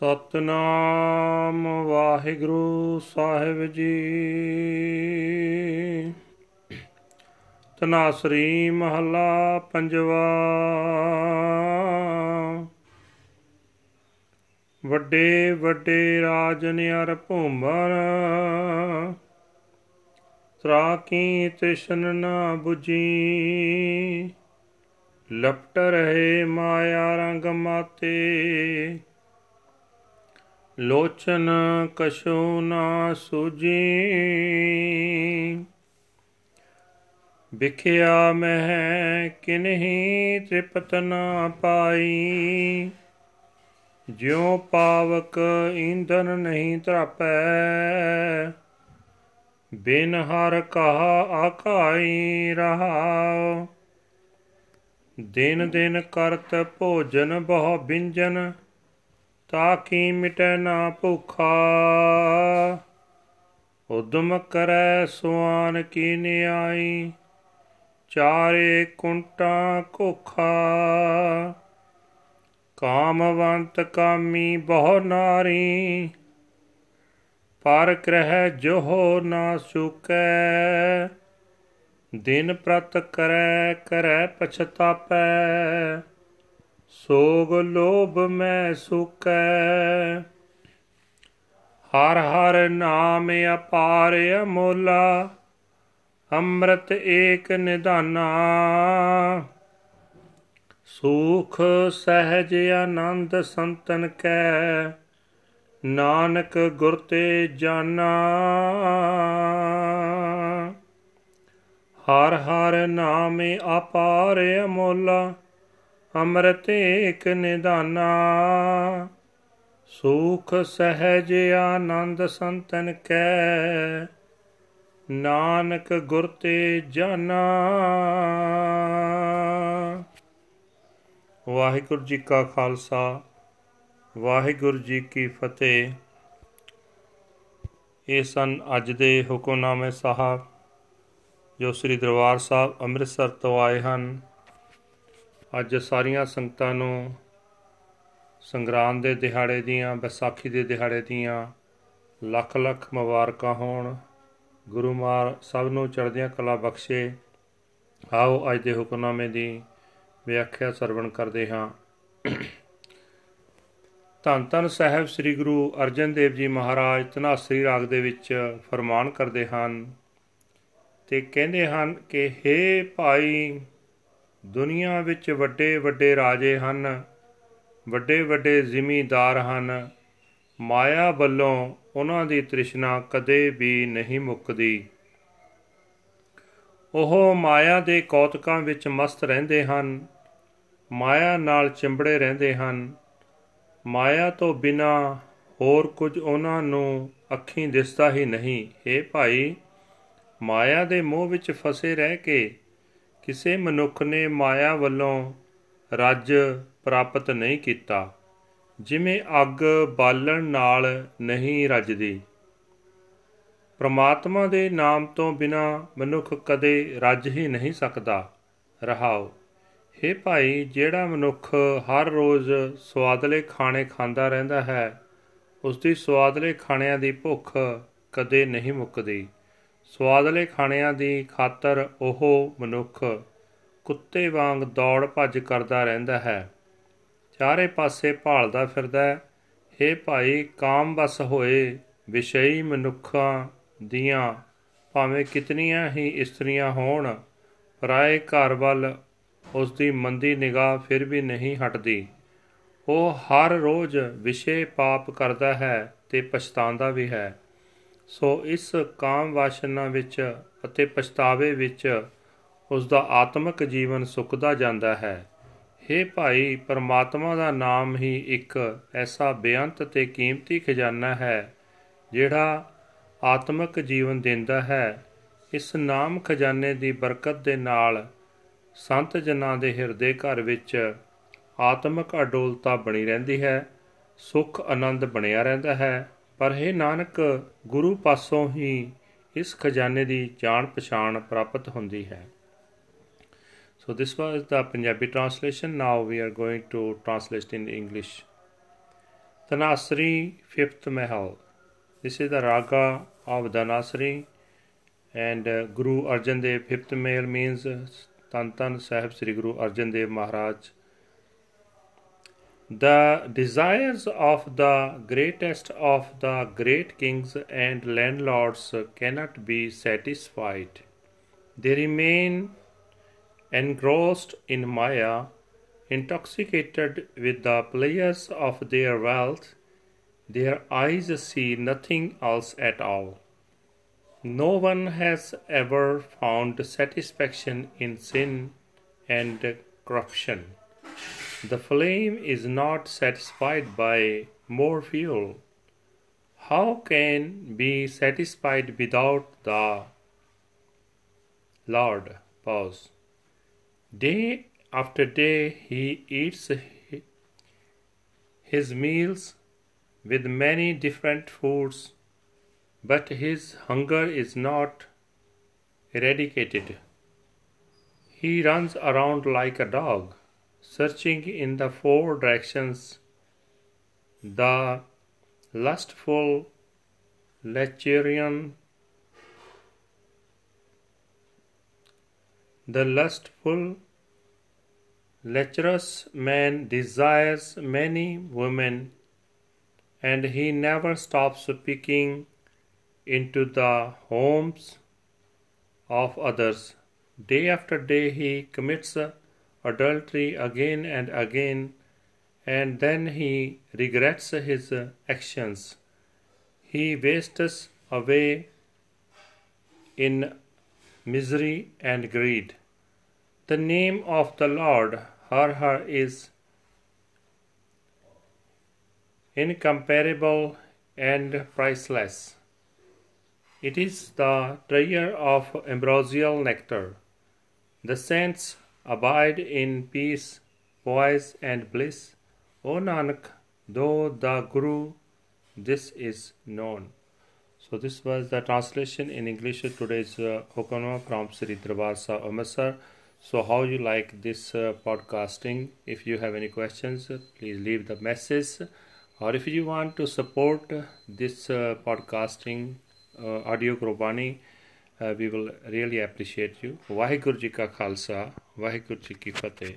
ਸਤਨਾਮ ਵਾਹਿਗੁਰੂ ਸਾਹਿਬ ਜੀ। ਤਨਾਸਰੀ ਮਹੱਲਾ ਪੰਜਵਾ। ਵੱਡੇ ਵੱਡੇ ਰਾਜਨ ਅਰ ਭੂਮਰ। ਤਰਾਕੀ ਤ੍ਰਿਸ਼ਨ ਨਾ 부ਜੀ ਲਪਟ ਰਹੇ ਮਾਇਆ ਰੰਗ ਮਾਤੇ। ਲੋਚਨ ਕਸ਼ੂ ਨਾ ਸੁਜੀ ਵਿਖਿਆ ਮਹਿ ਕਿਨਹੀ ਤ੍ਰਿਪਤ ਨਾ ਪਾਈ ਜਿਉ ਪਾਵਕ ਈਂਧਨ ਨਹੀਂ ਧਰਪੈ ਬਿਨ ਹਰ ਕਹਾ ਆਕਾਈ ਰਹਾ ਦਿਨ ਦਿਨ ਕਰਤ ਭੋਜਨ ਬਹੁ ਬਿੰਜਨ ਤਾਕੀ ਮਿਟੈ ਨਾ ਭੁਖਾ। ਉਦਮ ਕਰੈ ਸੁਆਨ ਕੀ ਨਿਆਈ, ਚਾਰੇ ਕੁੰਟਾਂ ਕੋਖਾ ਕਾਮਵੰਤ ਕਾਮੀ ਬਹੁ ਨਾਰੀ, ਪਰ ਗ੍ਰਹਿ ਜੋ ਨਾ ਸੁਕੈ। ਦਿਨ ਪ੍ਰਤ ਕਰੈ ਕਰੈ ਪਛਤਾਪੈ। ਸੋਗ ਲੋਭ ਮੈਂ ਸੁਕੈ। ਹਰ ਹਰ ਨਾਮ ਅਪਾਰ ਅਮੋਲਾ, ਅੰਮ੍ਰਿਤ ਏਕ ਨਿਧਾਨਾ। ਸੁਖ ਸਹਿਜ ਆਨੰਦ ਸੰਤਨ ਕੈ, ਨਾਨਕ ਗੁਰ ਤੇ ਜਾਨਾ। ਹਰ ਹਰ ਨਾਮ ਅਪਾਰ ਅਮੋਲਾ ਅੰਮ੍ਰਿਤ ਏਕ ਨਿਦਾਨਾ ਸੁਖ ਸਹਿਜ ਆਨੰਦ ਸੰਤਨ ਕੈ। ਨਾਨਕ ਗੁਰ ਤੇ ਜਾਨਾ। ਵਾਹਿਗੁਰੂ ਜੀ ਕਾ ਖਾਲਸਾ, ਵਾਹਿਗੁਰੂ ਜੀ ਕੀ ਫਤਿਹ। ਇਹ ਸਨ ਅੱਜ ਦੇ ਹੁਕਮਨਾਮੇ ਸਾਹਿਬ, ਜੋ ਸ੍ਰੀ ਦਰਬਾਰ ਸਾਹਿਬ ਅੰਮ੍ਰਿਤਸਰ ਤੋਂ ਆਏ ਹਨ। ਅੱਜ ਸਾਰੀਆਂ ਸੰਗਤਾਂ ਨੂੰ ਸੰਗਰਾਮ ਦੇ ਦਿਹਾੜੇ ਦੀਆਂ ਵਿਸਾਖੀ ਦੇ ਦਿਹਾੜੇ ਦੀਆਂ ਲੱਖ ਲੱਖ ਮੁਬਾਰਕਾਂ ਹੋਣ। ਗੁਰੂ ਮਾਰ ਸਭ ਨੂੰ ਚੜ੍ਹਦੀਆਂ ਕਲਾ ਬਖਸ਼ੇ। ਆਓ ਅੱਜ ਦੇ ਹੁਕਮਨਾਮੇ ਦੀ ਵਿਆਖਿਆ ਸਰਵਣ ਕਰਦੇ ਹਾਂ। ਧੰਨ ਧੰਨ ਸਾਹਿਬ ਸ੍ਰੀ ਗੁਰੂ ਅਰਜਨ ਦੇਵ ਜੀ ਮਹਾਰਾਜ ਤਨਾਸਰੀ ਰਾਗ ਦੇ ਵਿੱਚ ਫਰਮਾਨ ਕਰਦੇ ਹਨ ਤੇ ਕਹਿੰਦੇ ਹਨ ਕਿ हे ਭਾਈ ਦੁਨੀਆ ਵਿੱਚ ਵੱਡੇ ਵੱਡੇ ਰਾਜੇ ਹਨ, ਵੱਡੇ ਵੱਡੇ ਜ਼ਿਮੀਂਦਾਰ ਹਨ। ਮਾਇਆ ਵੱਲੋਂ ਉਹਨਾਂ ਦੀ ਤ੍ਰਿਸ਼ਨਾ ਕਦੇ ਵੀ ਨਹੀਂ ਮੁੱਕਦੀ। ਉਹ ਮਾਇਆ ਦੇ ਕੌਤਕਾਂ ਵਿੱਚ ਮਸਤ ਰਹਿੰਦੇ ਹਨ, ਮਾਇਆ ਨਾਲ ਚਿੰਬੜੇ ਰਹਿੰਦੇ ਹਨ। ਮਾਇਆ ਤੋਂ ਬਿਨਾ ਹੋਰ ਕੁਝ ਉਹਨਾਂ ਨੂੰ ਅੱਖੀਂ ਦਿਸਦਾ ਹੀ ਨਹੀਂ। ਏ ਭਾਈ, ਮਾਇਆ ਦੇ ਮੋਹ ਵਿੱਚ ਫਸੇ ਰਹਿ ਕੇ ਕਿਸੇ ਮਨੁੱਖ ਨੇ ਮਾਇਆ ਵੱਲੋਂ ਰੱਜ ਪ੍ਰਾਪਤ ਨਹੀਂ ਕੀਤਾ, ਜਿਵੇਂ ਅੱਗ ਬਾਲਣ ਨਾਲ ਨਹੀਂ ਰੱਜਦੀ। ਪ੍ਰਮਾਤਮਾ ਦੇ ਨਾਮ ਤੋਂ ਬਿਨਾ ਮਨੁੱਖ ਕਦੇ ਰੱਜ ਹੀ ਨਹੀਂ ਸਕਦਾ। ਰਹਾਓ हे ਭਾਈ, ਜਿਹੜਾ ਮਨੁੱਖ ਹਰ ਰੋਜ਼ ਸਵਾਦਲੇ ਖਾਣੇ ਖਾਂਦਾ ਰਹਿੰਦਾ ਹੈ ਉਸ ਦੀ ਸਵਾਦਲੇ ਖਾਣਿਆਂ ਦੀ ਭੁੱਖ ਕਦੇ ਨਹੀਂ ਮੁੱਕਦੀ। ਸਵਾਦਲੇ ਖਾਣਿਆਂ ਦੀ ਖਾਤਰ ਉਹ ਮਨੁੱਖ ਕੁੱਤੇ ਵਾਂਗ ਦੌੜ ਭੱਜ ਕਰਦਾ ਰਹਿੰਦਾ ਹੈ। ਚਾਰੇ ਪਾਸੇ ਭਾਲਦਾ ਫਿਰਦਾ ਹੈ। हे ਭਾਈ, ਕਾਮ ਬਸ ਹੋਏ ਵਿਸ਼ਈ ਮਨੁੱਖਾਂ ਦੀਆਂ ਭਾਵੇਂ ਕਿਤਨੀਆਂ ਹੀ ਇਸਤਰੀਆਂ ਹੋਣ ਪਰਾਏ ਘਰ ਵੱਲ ਉਸ ਦੀ ਮੰਦੀ ਨਿਗਾਹ ਫਿਰ ਵੀ ਨਹੀਂ ਹਟਦੀ। ਉਹ ਹਰ ਰੋਜ਼ ਵਿਸ਼ੇ ਪਾਪ ਕਰਦਾ ਹੈ ਤੇ ਪਛਤਾਉਂਦਾ ਵੀ ਹੈ। ਸੋ ਇਸ ਕਾਮ ਵਾਸ਼ਨਾ ਵਿੱਚ ਅਤੇ ਪਛਤਾਵੇ ਵਿੱਚ ਉਸ ਦਾ ਆਤਮਿਕ ਜੀਵਨ ਸੁੱਕਦਾ ਜਾਂਦਾ ਹੈ। हे ਭਾਈ, ਪਰਮਾਤਮਾ ਦਾ ਨਾਮ ਹੀ ਇੱਕ ਐਸਾ ਬੇਅੰਤ ਤੇ ਕੀਮਤੀ ਖਜ਼ਾਨਾ ਹੈ, ਜਿਹੜਾ ਆਤਮਿਕ ਜੀਵਨ ਦਿੰਦਾ ਹੈ। ਇਸ ਨਾਮ ਖਜ਼ਾਨੇ ਦੀ ਬਰਕਤ ਦੇ ਨਾਲ ਸੰਤ ਜਨਾਂ ਦੇ ਹਿਰਦੇ ਘਰ ਵਿੱਚ ਆਤਮਿਕ ਅਡੋਲਤਾ ਬਣੀ ਰਹਿੰਦੀ ਹੈ, ਸੁਖ ਆਨੰਦ ਬਣਿਆ ਰਹਿੰਦਾ ਹੈ। ਪਰ ਇਹ ਨਾਨਕ ਗੁਰੂ ਪਾਸੋਂ ਹੀ ਇਸ ਖਜ਼ਾਨੇ ਦੀ ਜਾਣ ਪਛਾਣ ਪ੍ਰਾਪਤ ਹੁੰਦੀ ਹੈ So this was the Punjabi translation. Now we are going to translate in English. Tanasri Fifth Mahal. This is the raga of Dhanasri and uh, Guru Arjan Dev Fifth Mahal means uh, Tantan Sahib Sri Guru Arjan Dev Maharaj. The desires of the greatest of the great kings and landlords cannot be satisfied. They remain engrossed in Maya Intoxicated with the pleasures of their wealth, their eyes see nothing else at all. No one has ever found satisfaction in sin and corruption. The flame is not satisfied by more fuel. How can be satisfied without the Lord? Pause. Day after day he eats his meals with many different foods, but his hunger is not eradicated. He runs around like a dog, searching in the four directions. The lustful Lecherian, the lustful lecherous man desires many women, and he never stops peeking into the homes of others. Day after day he commits adultery again and again, and then he regrets his actions. He wastes away in misery and greed. The name of the Lord, Har Har, is incomparable and priceless. It is the treasure of ambrosial nectar. The saints Abide in peace, poise, and bliss. O Nanak, though the Guru, this is known. So, this was the translation in English of today's uh, from Sri Darbar Sahib So, how you like this uh, podcasting? If you have any questions, please leave the message. Or if you want to support uh, this uh, podcasting, uh, audio Kurbani, uh, we will really appreciate you. Vaheguru Ji Ka Khalsa, Waheguru ji Ki Fateh.